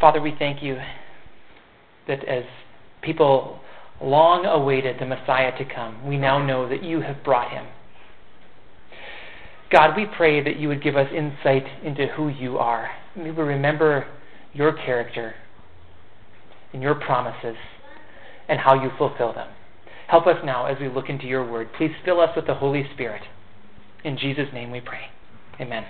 Father, we thank you that as people long awaited the Messiah to come, we now know that you have brought him. God, we pray that you would give us insight into who you are. We remember your character and your promises and how you fulfill them. Help us now as we look into your word. Please fill us with the Holy Spirit. In Jesus' name we pray. Amen.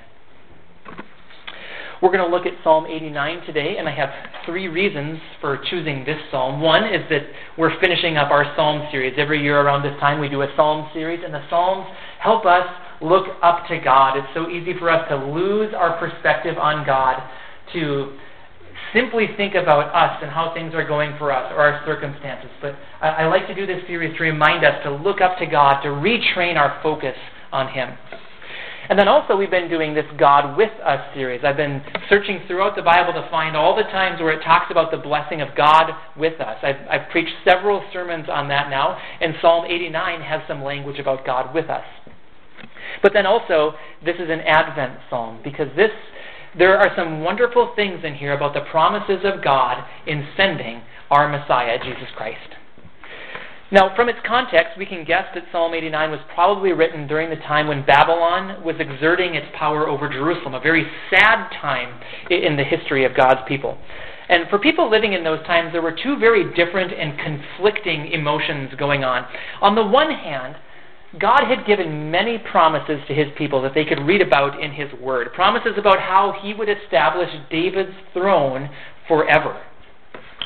We're going to look at Psalm 89 today, and I have three reasons for choosing this psalm. One is that we're finishing up our psalm series. Every year around this time, we do a psalm series, and the psalms help us look up to God. It's so easy for us to lose our perspective on God, to simply think about us and how things are going for us or our circumstances. But I, I like to do this series to remind us to look up to God, to retrain our focus on Him. And then also, we've been doing this God with Us series. I've been searching throughout the Bible to find all the times where it talks about the blessing of God with us. I've, I've preached several sermons on that now, and Psalm 89 has some language about God with us. But then also, this is an Advent psalm because this there are some wonderful things in here about the promises of God in sending our Messiah, Jesus Christ. Now, from its context, we can guess that Psalm 89 was probably written during the time when Babylon was exerting its power over Jerusalem, a very sad time in the history of God's people. And for people living in those times, there were two very different and conflicting emotions going on. On the one hand, God had given many promises to his people that they could read about in his word. Promises about how he would establish David's throne forever.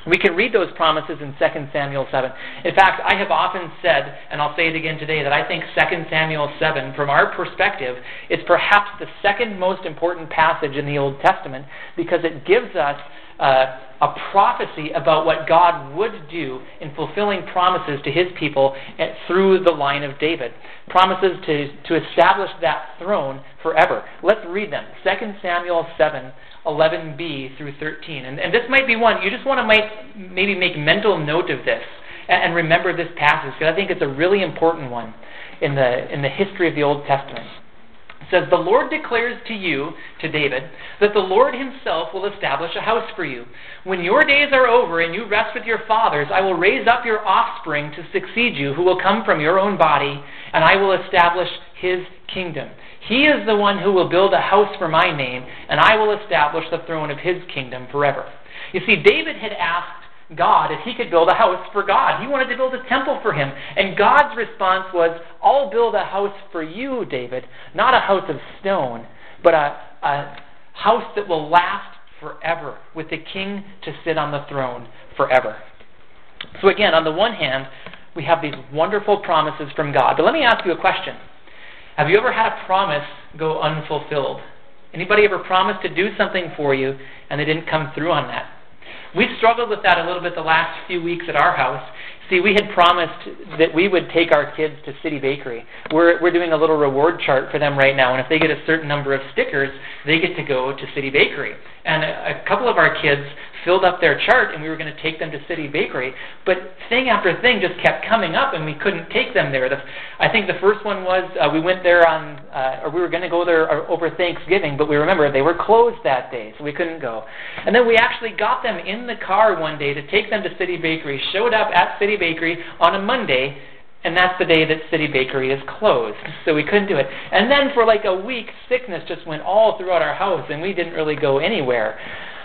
We can read those promises in 2 Samuel 7. In fact, I have often said, and I'll say it again today, that I think 2 Samuel 7, from our perspective, is perhaps the second most important passage in the Old Testament because it gives us uh, a prophecy about what God would do in fulfilling promises to his people through the line of David. Promises to, to establish that throne forever. Let's read them. 2 Samuel 7, 11b through 13. And, and this might be one, you just want to make, maybe make mental note of this and, and remember this passage because I think it's a really important one in the, in the history of the Old Testament. It says, The Lord declares to you, to David, that the Lord himself will establish a house for you. When your days are over and you rest with your fathers, I will raise up your offspring to succeed you, who will come from your own body, and I will establish his kingdom. He is the one who will build a house for my name, and I will establish the throne of his kingdom forever. You see, David had asked God if he could build a house for God. He wanted to build a temple for him. And God's response was, I'll build a house for you, David. Not a house of stone, but a, a house that will last forever, with the king to sit on the throne forever. So, again, on the one hand, we have these wonderful promises from God. But let me ask you a question Have you ever had a promise go unfulfilled? Anybody ever promised to do something for you and they didn't come through on that? We struggled with that a little bit the last few weeks at our house. See, we had promised that we would take our kids to City Bakery. We're, we're doing a little reward chart for them right now, and if they get a certain number of stickers, they get to go to City Bakery. And a, a couple of our kids filled up their chart and we were going to take them to City Bakery. But thing after thing just kept coming up and we couldn't take them there. The, I think the first one was uh, we went there on, uh, or we were going to go there uh, over Thanksgiving, but we remember they were closed that day, so we couldn't go. And then we actually got them in the car one day to take them to City Bakery, showed up at City Bakery on a Monday, and that's the day that City Bakery is closed. So we couldn't do it. And then for like a week, sickness just went all throughout our house, and we didn't really go anywhere.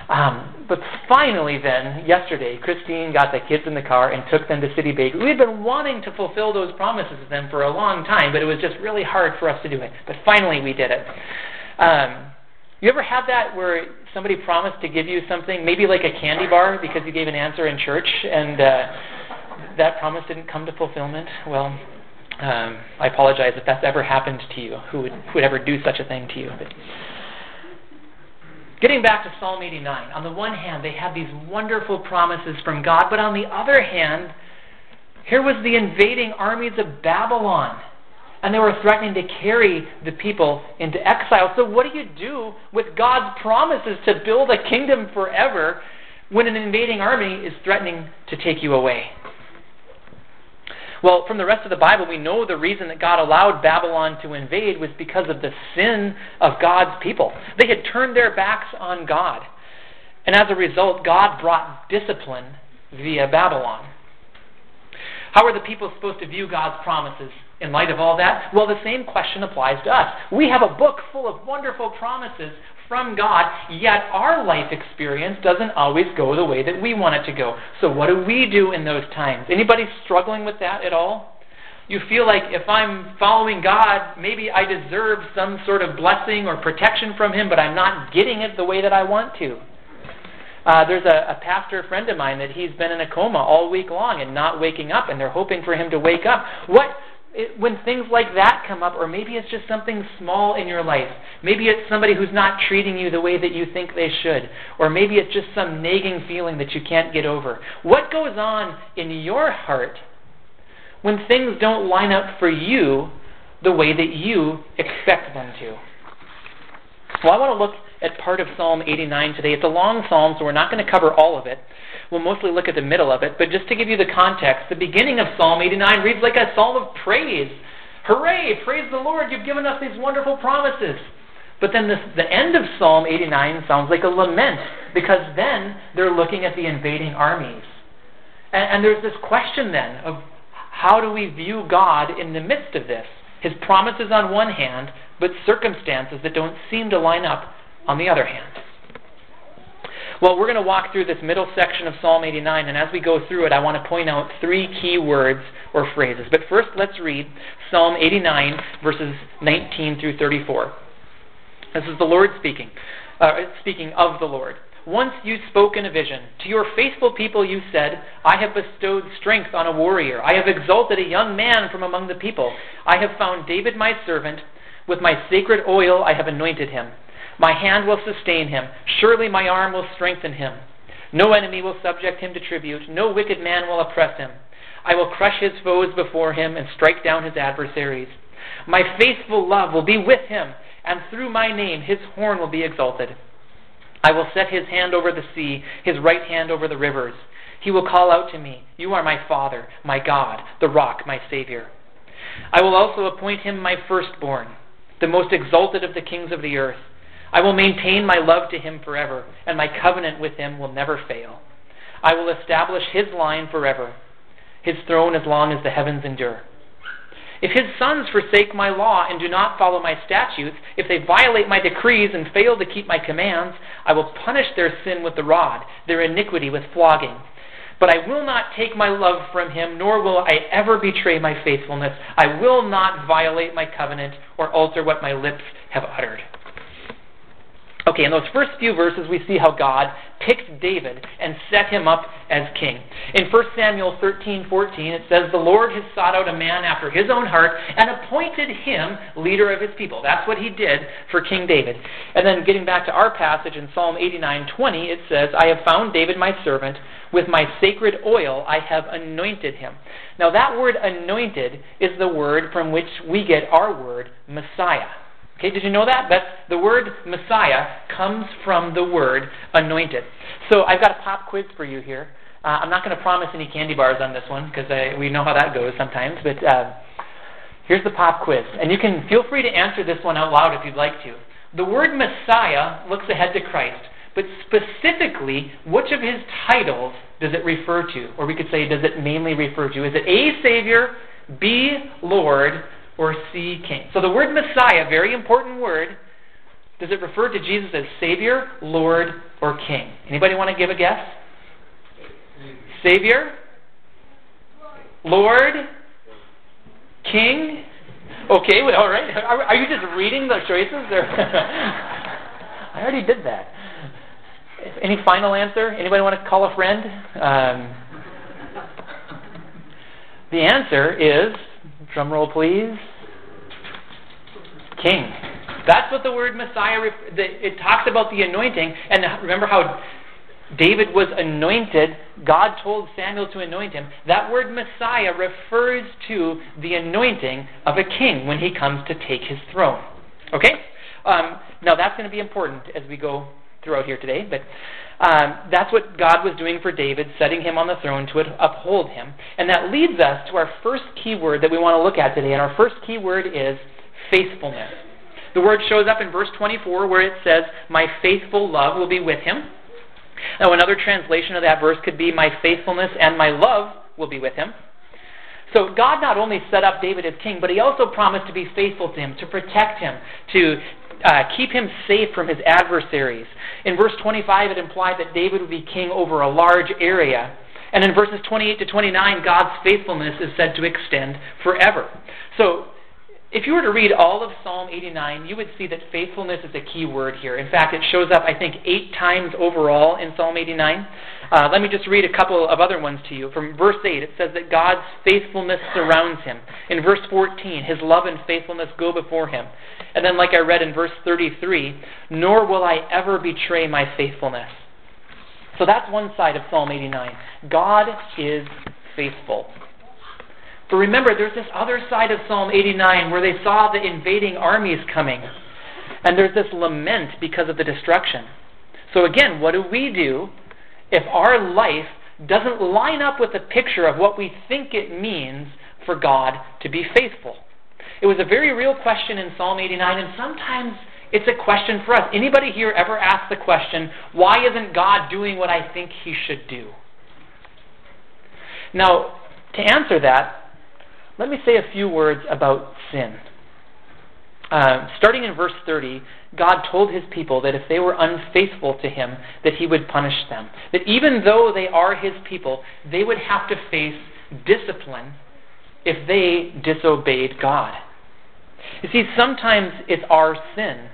Um, but finally, then, yesterday, Christine got the kids in the car and took them to City Bakery. We had been wanting to fulfill those promises to them for a long time, but it was just really hard for us to do it. But finally, we did it. Um, you ever had that where somebody promised to give you something, maybe like a candy bar because you gave an answer in church, and uh, that promise didn't come to fulfillment? Well, um, I apologize if that's ever happened to you. Who would, who would ever do such a thing to you? But, Getting back to Psalm 89, on the one hand, they had these wonderful promises from God, but on the other hand, here was the invading armies of Babylon. And they were threatening to carry the people into exile. So, what do you do with God's promises to build a kingdom forever when an invading army is threatening to take you away? Well, from the rest of the Bible, we know the reason that God allowed Babylon to invade was because of the sin of God's people. They had turned their backs on God. And as a result, God brought discipline via Babylon. How are the people supposed to view God's promises in light of all that? Well, the same question applies to us. We have a book full of wonderful promises from God, yet our life experience doesn't always go the way that we want it to go. So what do we do in those times? Anybody struggling with that at all? You feel like if I'm following God, maybe I deserve some sort of blessing or protection from Him, but I'm not getting it the way that I want to. Uh, there's a, a pastor friend of mine that he's been in a coma all week long and not waking up, and they're hoping for him to wake up. What it, when things like that come up, or maybe it's just something small in your life, maybe it's somebody who's not treating you the way that you think they should, or maybe it's just some nagging feeling that you can't get over. What goes on in your heart when things don't line up for you the way that you expect them to? Well, I want to look at part of Psalm 89 today. It's a long psalm, so we're not going to cover all of it. We'll mostly look at the middle of it, but just to give you the context, the beginning of Psalm 89 reads like a psalm of praise. Hooray! Praise the Lord! You've given us these wonderful promises. But then this, the end of Psalm 89 sounds like a lament because then they're looking at the invading armies. And, and there's this question then of how do we view God in the midst of this? His promises on one hand, but circumstances that don't seem to line up on the other hand. Well, we're going to walk through this middle section of Psalm 89, and as we go through it, I want to point out three key words or phrases. But first, let's read Psalm 89, verses 19 through 34. This is the Lord speaking, uh, speaking of the Lord. Once you spoke in a vision. To your faithful people you said, I have bestowed strength on a warrior. I have exalted a young man from among the people. I have found David my servant. With my sacred oil I have anointed him. My hand will sustain him. Surely my arm will strengthen him. No enemy will subject him to tribute. No wicked man will oppress him. I will crush his foes before him and strike down his adversaries. My faithful love will be with him, and through my name his horn will be exalted. I will set his hand over the sea, his right hand over the rivers. He will call out to me, You are my Father, my God, the rock, my Savior. I will also appoint him my firstborn, the most exalted of the kings of the earth. I will maintain my love to him forever, and my covenant with him will never fail. I will establish his line forever, his throne as long as the heavens endure. If his sons forsake my law and do not follow my statutes, if they violate my decrees and fail to keep my commands, I will punish their sin with the rod, their iniquity with flogging. But I will not take my love from him, nor will I ever betray my faithfulness. I will not violate my covenant or alter what my lips have uttered. Okay, in those first few verses, we see how God picked David and set him up as king. In 1 Samuel 13 14, it says, The Lord has sought out a man after his own heart and appointed him leader of his people. That's what he did for King David. And then getting back to our passage in Psalm 89 20, it says, I have found David my servant. With my sacred oil I have anointed him. Now, that word anointed is the word from which we get our word Messiah. Okay, did you know that? That the word Messiah comes from the word anointed. So I've got a pop quiz for you here. Uh, I'm not going to promise any candy bars on this one because we know how that goes sometimes. But uh, here's the pop quiz, and you can feel free to answer this one out loud if you'd like to. The word Messiah looks ahead to Christ, but specifically, which of his titles does it refer to? Or we could say, does it mainly refer to? Is it A, Savior, B, Lord, or C, king. So the word Messiah, very important word, does it refer to Jesus as Savior, Lord, or King? Anybody want to give a guess? Savior? Lord? King? Okay, well, all right. Are, are, you just reading the choices? I already did that. Any final answer? Anybody want to call a friend? Um, the answer is, drum roll please, king. That's what the word Messiah, it talks about the anointing. And remember how David was anointed. God told Samuel to anoint him. That word Messiah refers to the anointing of a king when he comes to take his throne. Okay? Um, now, that's going to be important as we go throughout here today. But um, that's what God was doing for David, setting him on the throne to uphold him. And that leads us to our first key word that we want to look at today. And our first key word is faithfulness. The word shows up in verse 24 where it says, My faithful love will be with him. Now, another translation of that verse could be, My faithfulness and my love will be with him. So, God not only set up David as king, but he also promised to be faithful to him, to protect him, to uh, keep him safe from his adversaries. In verse 25, it implied that David would be king over a large area. And in verses 28 to 29, God's faithfulness is said to extend forever. So, if you were to read all of Psalm 89, you would see that faithfulness is a key word here. In fact, it shows up, I think, eight times overall in Psalm 89. Uh, let me just read a couple of other ones to you. From verse 8, it says that God's faithfulness surrounds him. In verse 14, his love and faithfulness go before him. And then, like I read in verse 33, nor will I ever betray my faithfulness. So that's one side of Psalm 89. God is faithful. But remember, there's this other side of Psalm 89 where they saw the invading armies coming. And there's this lament because of the destruction. So again, what do we do if our life doesn't line up with the picture of what we think it means for God to be faithful? It was a very real question in Psalm 89, and sometimes it's a question for us. Anybody here ever ask the question, why isn't God doing what I think he should do? Now, to answer that, let me say a few words about sin. Uh, starting in verse 30, God told his people that if they were unfaithful to him, that he would punish them. That even though they are his people, they would have to face discipline if they disobeyed God. You see, sometimes it's our sin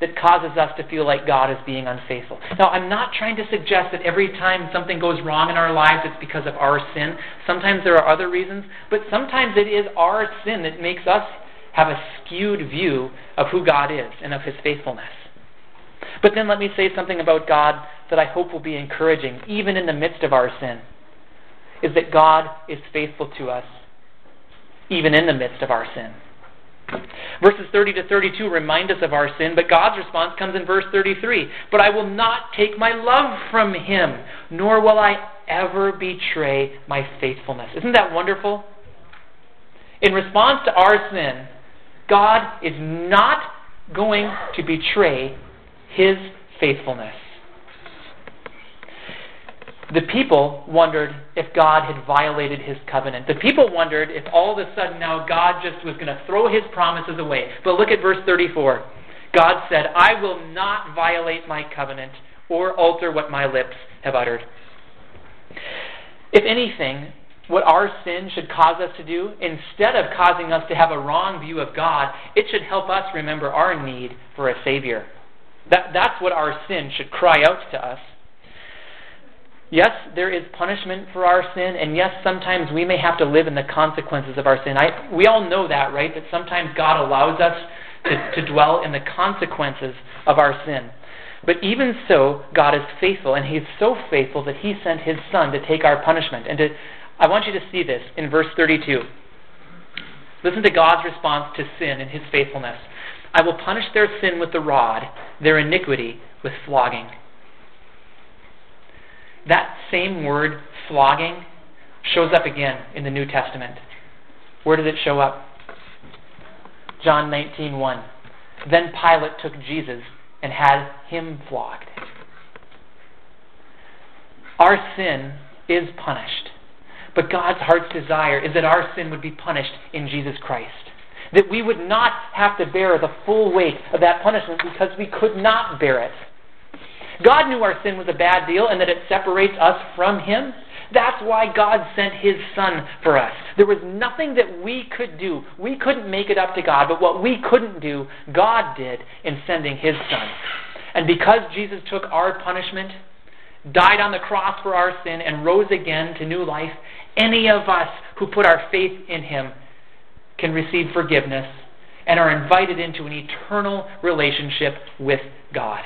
that causes us to feel like God is being unfaithful. Now, I'm not trying to suggest that every time something goes wrong in our lives, it's because of our sin. Sometimes there are other reasons, but sometimes it is our sin that makes us have a skewed view of who God is and of His faithfulness. But then let me say something about God that I hope will be encouraging, even in the midst of our sin, is that God is faithful to us, even in the midst of our sin. Verses 30 to 32 remind us of our sin, but God's response comes in verse 33 But I will not take my love from him, nor will I ever betray my faithfulness. Isn't that wonderful? In response to our sin, God is not going to betray his faithfulness. The people wondered if God had violated his covenant. The people wondered if all of a sudden now God just was going to throw his promises away. But look at verse 34. God said, I will not violate my covenant or alter what my lips have uttered. If anything, what our sin should cause us to do, instead of causing us to have a wrong view of God, it should help us remember our need for a Savior. That, that's what our sin should cry out to us. Yes, there is punishment for our sin, and yes, sometimes we may have to live in the consequences of our sin. I, we all know that, right? That sometimes God allows us to, to dwell in the consequences of our sin. But even so, God is faithful, and He's so faithful that He sent His Son to take our punishment. And to, I want you to see this in verse 32. Listen to God's response to sin and His faithfulness. I will punish their sin with the rod, their iniquity with flogging. That same word, flogging, shows up again in the New Testament. Where does it show up? John 19:1. Then Pilate took Jesus and had him flogged. Our sin is punished. But God's heart's desire is that our sin would be punished in Jesus Christ. That we would not have to bear the full weight of that punishment because we could not bear it. God knew our sin was a bad deal and that it separates us from Him. That's why God sent His Son for us. There was nothing that we could do. We couldn't make it up to God, but what we couldn't do, God did in sending His Son. And because Jesus took our punishment, died on the cross for our sin, and rose again to new life, any of us who put our faith in Him can receive forgiveness and are invited into an eternal relationship with God.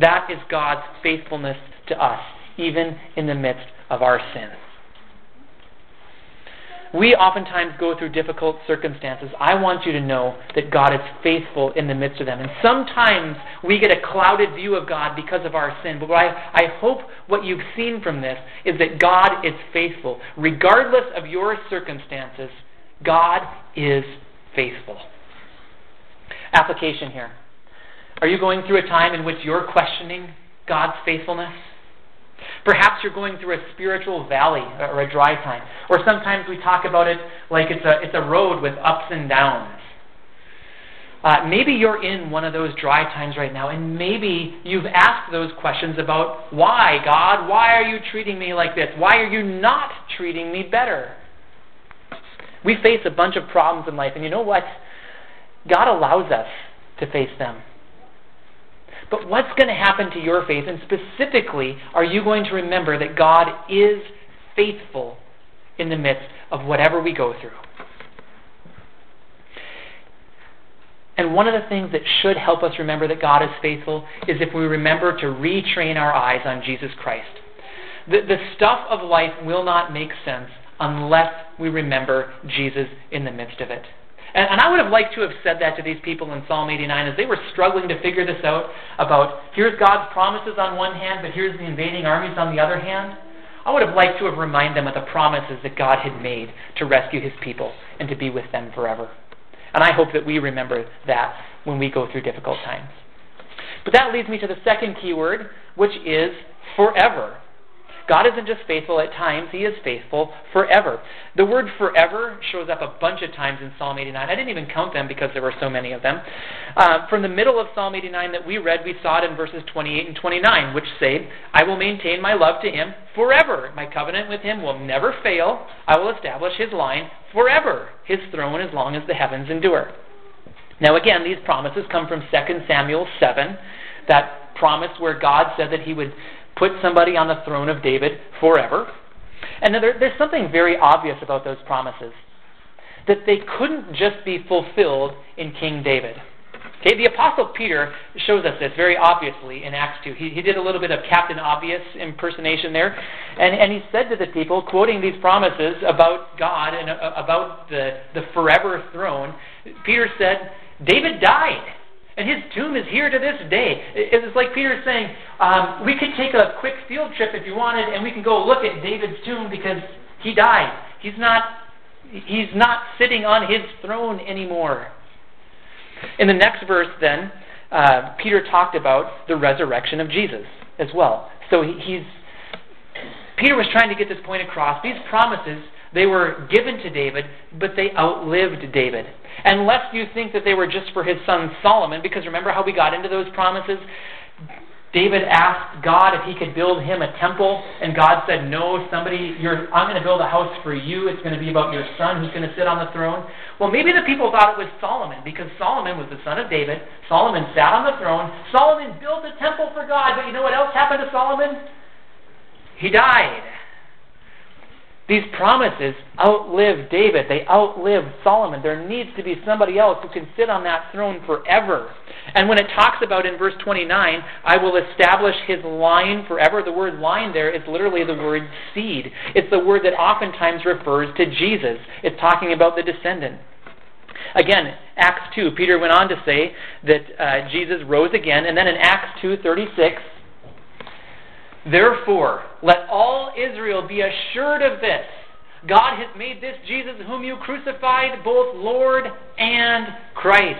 That is God's faithfulness to us, even in the midst of our sin. We oftentimes go through difficult circumstances. I want you to know that God is faithful in the midst of them. And sometimes we get a clouded view of God because of our sin. But I, I hope what you've seen from this is that God is faithful. Regardless of your circumstances, God is faithful. Application here. Are you going through a time in which you're questioning God's faithfulness? Perhaps you're going through a spiritual valley or a dry time. Or sometimes we talk about it like it's a, it's a road with ups and downs. Uh, maybe you're in one of those dry times right now, and maybe you've asked those questions about why, God, why are you treating me like this? Why are you not treating me better? We face a bunch of problems in life, and you know what? God allows us to face them. But what's going to happen to your faith? And specifically, are you going to remember that God is faithful in the midst of whatever we go through? And one of the things that should help us remember that God is faithful is if we remember to retrain our eyes on Jesus Christ. The, the stuff of life will not make sense unless we remember Jesus in the midst of it. And, and I would have liked to have said that to these people in Psalm 89 as they were struggling to figure this out about here's God's promises on one hand, but here's the invading armies on the other hand. I would have liked to have reminded them of the promises that God had made to rescue his people and to be with them forever. And I hope that we remember that when we go through difficult times. But that leads me to the second key word, which is forever. God isn't just faithful at times, He is faithful forever. The word forever shows up a bunch of times in Psalm 89. I didn't even count them because there were so many of them. Uh, from the middle of Psalm 89 that we read, we saw it in verses 28 and 29, which say, I will maintain my love to Him forever. My covenant with Him will never fail. I will establish His line forever, His throne as long as the heavens endure. Now, again, these promises come from 2 Samuel 7, that promise where God said that He would put somebody on the throne of David forever. And there, there's something very obvious about those promises that they couldn't just be fulfilled in King David. Okay, the Apostle Peter shows us this very obviously in Acts 2. He, he did a little bit of Captain Obvious impersonation there, and, and he said to the people, quoting these promises about God and uh, about the, the forever throne, Peter said, David died and his tomb is here to this day. It's like Peter saying, um, we could take a quick field trip if you wanted, and we can go look at David's tomb because he died. He's not, he's not sitting on his throne anymore. In the next verse, then, uh, Peter talked about the resurrection of Jesus as well. So he, he's Peter was trying to get this point across. These promises they were given to David, but they outlived David. Unless you think that they were just for his son Solomon, because remember how we got into those promises? David asked God if he could build him a temple, and God said, No, somebody, I'm going to build a house for you. It's going to be about your son who's going to sit on the throne. Well, maybe the people thought it was Solomon, because Solomon was the son of David. Solomon sat on the throne. Solomon built a temple for God, but you know what else happened to Solomon? He died. These promises outlive David. They outlive Solomon. There needs to be somebody else who can sit on that throne forever. And when it talks about in verse 29, I will establish his line forever, the word line there is literally the word seed. It's the word that oftentimes refers to Jesus. It's talking about the descendant. Again, Acts 2, Peter went on to say that uh, Jesus rose again. And then in Acts 2.36, Therefore, let all Israel be assured of this. God has made this Jesus, whom you crucified, both Lord and Christ.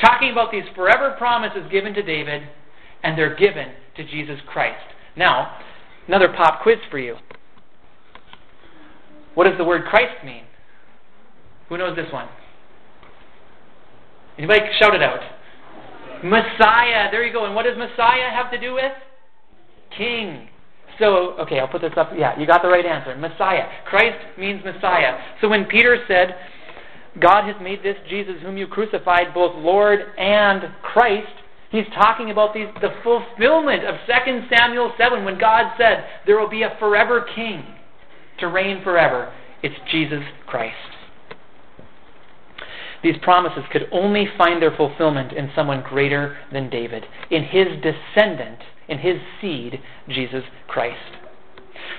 Talking about these forever promises given to David, and they're given to Jesus Christ. Now, another pop quiz for you. What does the word Christ mean? Who knows this one? Anybody shout it out? Messiah. There you go. And what does Messiah have to do with? King. So, okay, I'll put this up. Yeah, you got the right answer. Messiah. Christ means Messiah. So when Peter said, God has made this Jesus whom you crucified both Lord and Christ, he's talking about these, the fulfillment of 2 Samuel 7 when God said, there will be a forever king to reign forever. It's Jesus Christ. These promises could only find their fulfillment in someone greater than David, in his descendant in his seed, Jesus Christ.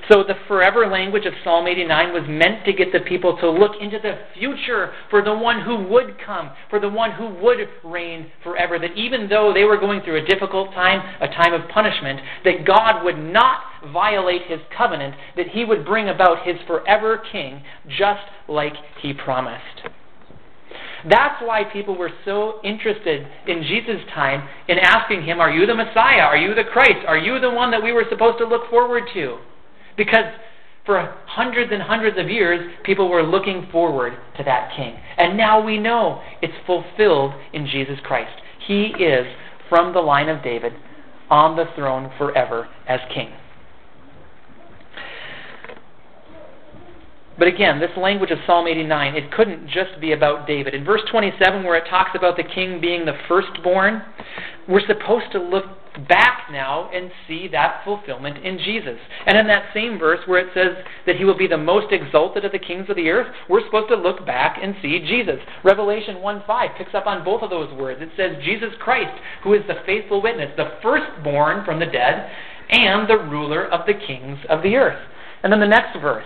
So the forever language of Psalm 89 was meant to get the people to look into the future for the one who would come, for the one who would reign forever. That even though they were going through a difficult time, a time of punishment, that God would not violate his covenant, that he would bring about his forever king just like he promised. That's why people were so interested in Jesus' time in asking him, Are you the Messiah? Are you the Christ? Are you the one that we were supposed to look forward to? Because for hundreds and hundreds of years, people were looking forward to that king. And now we know it's fulfilled in Jesus Christ. He is, from the line of David, on the throne forever as king. But again, this language of Psalm 89, it couldn't just be about David. In verse 27, where it talks about the king being the firstborn, we're supposed to look back now and see that fulfillment in Jesus. And in that same verse where it says that he will be the most exalted of the kings of the earth, we're supposed to look back and see Jesus. Revelation 1 5 picks up on both of those words. It says, Jesus Christ, who is the faithful witness, the firstborn from the dead, and the ruler of the kings of the earth. And then the next verse,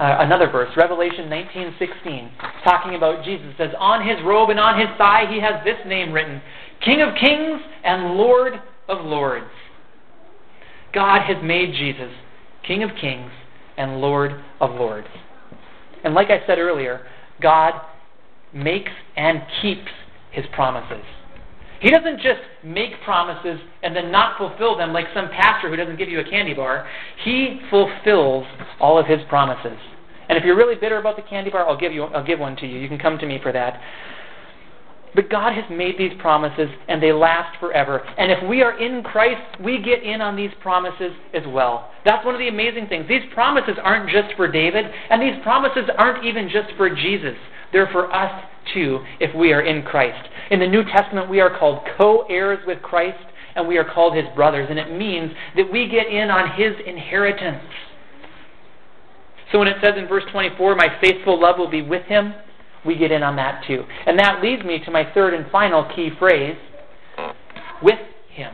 uh, another verse, Revelation 19:16, talking about Jesus says, "On his robe and on his thigh he has this name written: King of Kings and Lord of Lords." God has made Jesus King of Kings and Lord of Lords. And like I said earlier, God makes and keeps his promises. He doesn't just make promises and then not fulfill them like some pastor who doesn't give you a candy bar. He fulfills all of his promises. And if you're really bitter about the candy bar, I'll give you I'll give one to you. You can come to me for that. But God has made these promises and they last forever. And if we are in Christ, we get in on these promises as well. That's one of the amazing things. These promises aren't just for David, and these promises aren't even just for Jesus. They're for us too if we are in Christ. In the New Testament, we are called co heirs with Christ and we are called his brothers. And it means that we get in on his inheritance. So when it says in verse 24, My faithful love will be with him, we get in on that too. And that leads me to my third and final key phrase with him.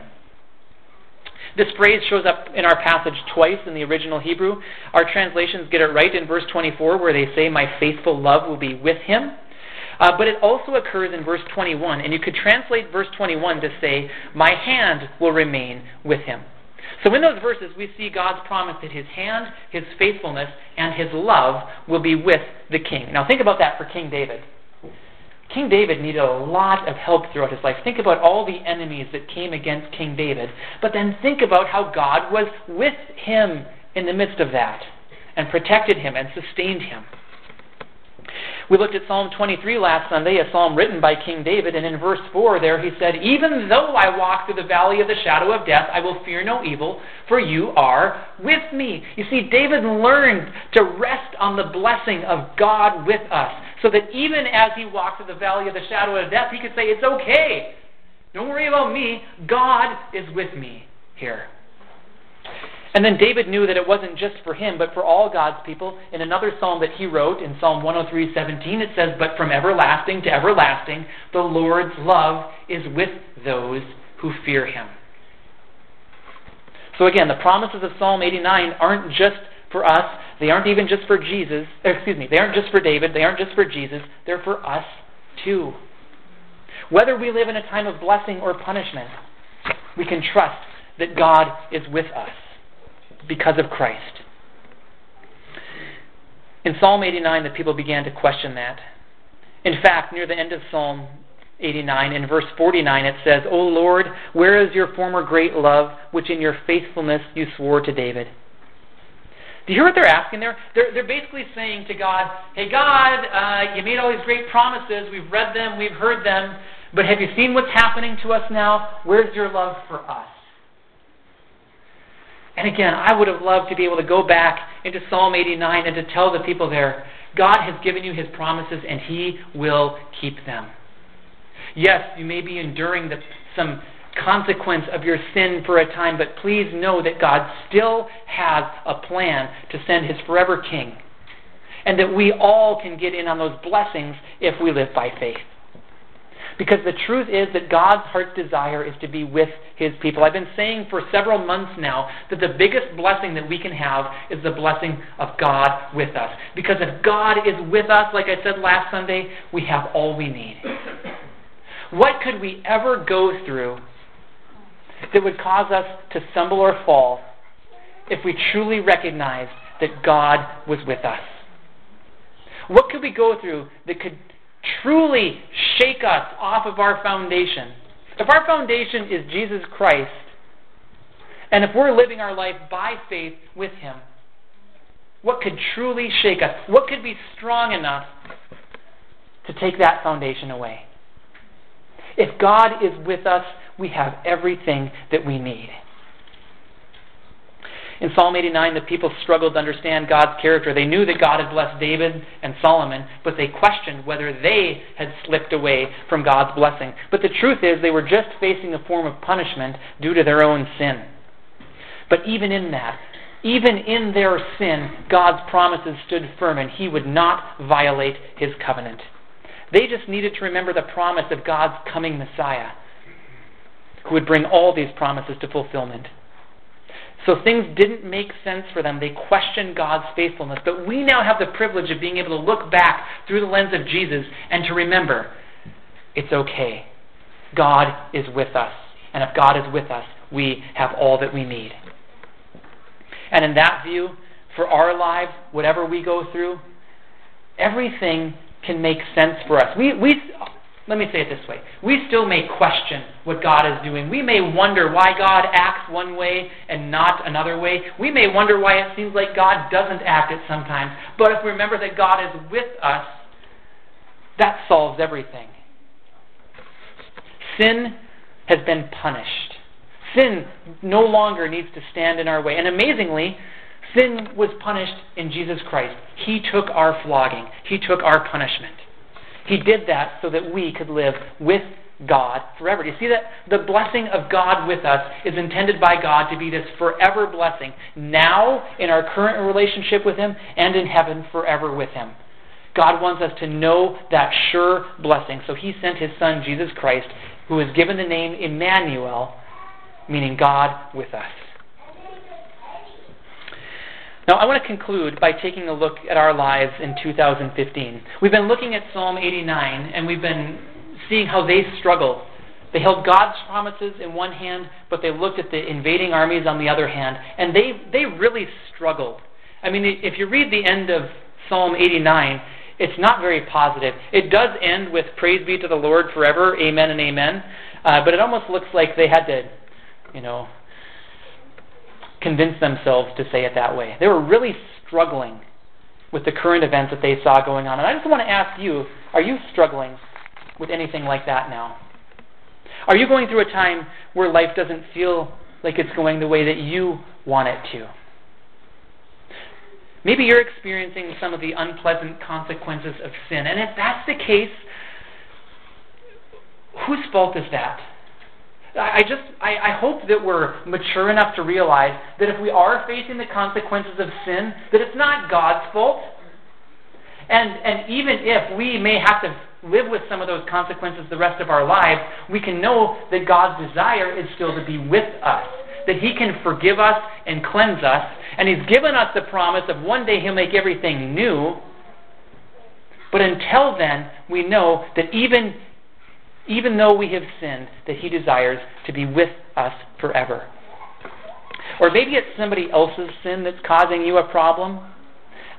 This phrase shows up in our passage twice in the original Hebrew. Our translations get it right in verse 24, where they say, My faithful love will be with him. Uh, but it also occurs in verse 21, and you could translate verse 21 to say, My hand will remain with him. So in those verses, we see God's promise that his hand, his faithfulness, and his love will be with the king. Now think about that for King David. King David needed a lot of help throughout his life. Think about all the enemies that came against King David. But then think about how God was with him in the midst of that and protected him and sustained him. We looked at Psalm 23 last Sunday, a psalm written by King David, and in verse 4 there he said, Even though I walk through the valley of the shadow of death, I will fear no evil, for you are with me. You see, David learned to rest on the blessing of God with us, so that even as he walked through the valley of the shadow of death, he could say, It's okay. Don't worry about me. God is with me here. And then David knew that it wasn't just for him, but for all God's people. In another psalm that he wrote, in Psalm 103:17, it says, "But from everlasting to everlasting, the Lord's love is with those who fear him." So again, the promises of Psalm 89 aren't just for us. They aren't even just for Jesus. Excuse me. They aren't just for David. They aren't just for Jesus. They're for us too. Whether we live in a time of blessing or punishment, we can trust that God is with us because of Christ. In Psalm 89, the people began to question that. In fact, near the end of Psalm 89, in verse 49, it says, O Lord, where is your former great love, which in your faithfulness you swore to David? Do you hear what they're asking there? They're, they're basically saying to God, Hey, God, uh, you made all these great promises. We've read them, we've heard them, but have you seen what's happening to us now? Where's your love for us? And again, I would have loved to be able to go back into Psalm 89 and to tell the people there, God has given you his promises and he will keep them. Yes, you may be enduring the, some consequence of your sin for a time, but please know that God still has a plan to send his forever king. And that we all can get in on those blessings if we live by faith. Because the truth is that God's heart's desire is to be with his people. I've been saying for several months now that the biggest blessing that we can have is the blessing of God with us. Because if God is with us, like I said last Sunday, we have all we need. What could we ever go through that would cause us to stumble or fall if we truly recognized that God was with us? What could we go through that could truly shake us off of our foundation, if our foundation is Jesus Christ, and if we're living our life by faith with Him, what could truly shake us? What could be strong enough to take that foundation away? If God is with us, we have everything that we need. In Psalm 89, the people struggled to understand God's character. They knew that God had blessed David and Solomon, but they questioned whether they had slipped away from God's blessing. But the truth is, they were just facing a form of punishment due to their own sin. But even in that, even in their sin, God's promises stood firm, and He would not violate His covenant. They just needed to remember the promise of God's coming Messiah, who would bring all these promises to fulfillment. So things didn't make sense for them. They questioned God's faithfulness. But we now have the privilege of being able to look back through the lens of Jesus and to remember it's okay. God is with us. And if God is with us, we have all that we need. And in that view, for our lives, whatever we go through, everything can make sense for us. We, we, let me say it this way. We still may question what God is doing. We may wonder why God acts one way and not another way. We may wonder why it seems like God doesn't act at sometimes. But if we remember that God is with us, that solves everything. Sin has been punished. Sin no longer needs to stand in our way. And amazingly, sin was punished in Jesus Christ. He took our flogging, He took our punishment. He did that so that we could live with God forever. You see that? The blessing of God with us is intended by God to be this forever blessing, now in our current relationship with Him and in heaven forever with Him. God wants us to know that sure blessing. So He sent His Son, Jesus Christ, who is given the name Emmanuel, meaning God with us. Now, I want to conclude by taking a look at our lives in 2015. We've been looking at Psalm 89, and we've been seeing how they struggled. They held God's promises in one hand, but they looked at the invading armies on the other hand, and they, they really struggled. I mean, if you read the end of Psalm 89, it's not very positive. It does end with praise be to the Lord forever, amen and amen, uh, but it almost looks like they had to, you know, convince themselves to say it that way. They were really struggling with the current events that they saw going on. And I just want to ask you are you struggling with anything like that now? Are you going through a time where life doesn't feel like it's going the way that you want it to? Maybe you're experiencing some of the unpleasant consequences of sin. And if that's the case, whose fault is that? I just I, I hope that we're mature enough to realize that if we are facing the consequences of sin, that it's not God's fault. And and even if we may have to live with some of those consequences the rest of our lives, we can know that God's desire is still to be with us. That He can forgive us and cleanse us. And He's given us the promise of one day He'll make everything new. But until then, we know that even even though we have sinned, that He desires to be with us forever. Or maybe it's somebody else's sin that's causing you a problem,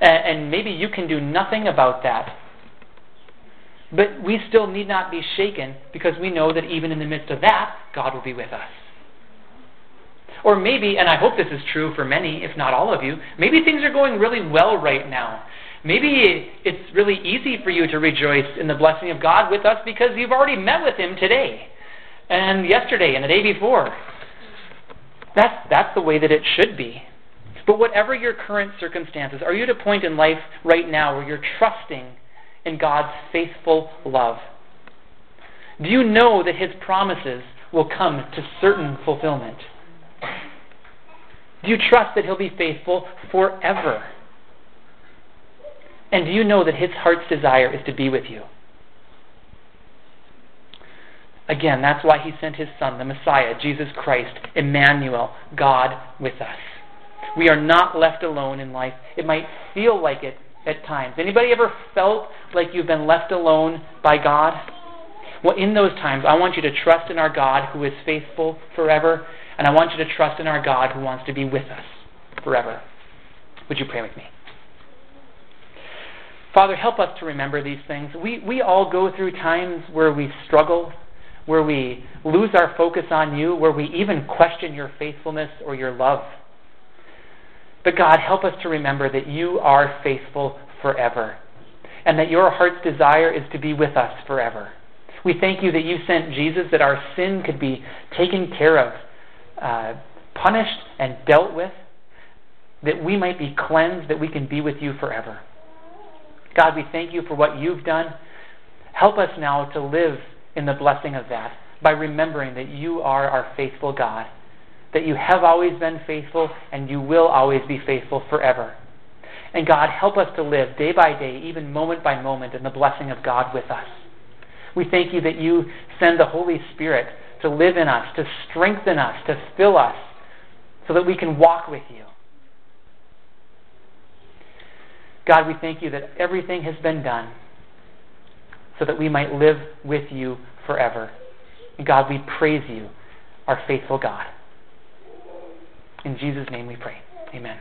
and maybe you can do nothing about that. But we still need not be shaken because we know that even in the midst of that, God will be with us. Or maybe, and I hope this is true for many, if not all of you, maybe things are going really well right now. Maybe it's really easy for you to rejoice in the blessing of God with us because you've already met with Him today and yesterday and the day before. That's, that's the way that it should be. But whatever your current circumstances, are you at a point in life right now where you're trusting in God's faithful love? Do you know that His promises will come to certain fulfillment? Do you trust that He'll be faithful forever? And do you know that his heart's desire is to be with you? Again, that's why he sent his son, the Messiah, Jesus Christ, Emmanuel, God with us. We are not left alone in life. It might feel like it at times. Anybody ever felt like you've been left alone by God? Well, in those times, I want you to trust in our God who is faithful forever, and I want you to trust in our God who wants to be with us forever. Would you pray with me? Father, help us to remember these things. We, we all go through times where we struggle, where we lose our focus on you, where we even question your faithfulness or your love. But God, help us to remember that you are faithful forever and that your heart's desire is to be with us forever. We thank you that you sent Jesus, that our sin could be taken care of, uh, punished, and dealt with, that we might be cleansed, that we can be with you forever. God, we thank you for what you've done. Help us now to live in the blessing of that by remembering that you are our faithful God, that you have always been faithful and you will always be faithful forever. And God, help us to live day by day, even moment by moment, in the blessing of God with us. We thank you that you send the Holy Spirit to live in us, to strengthen us, to fill us, so that we can walk with you. God, we thank you that everything has been done so that we might live with you forever. And God, we praise you, our faithful God. In Jesus' name we pray. Amen.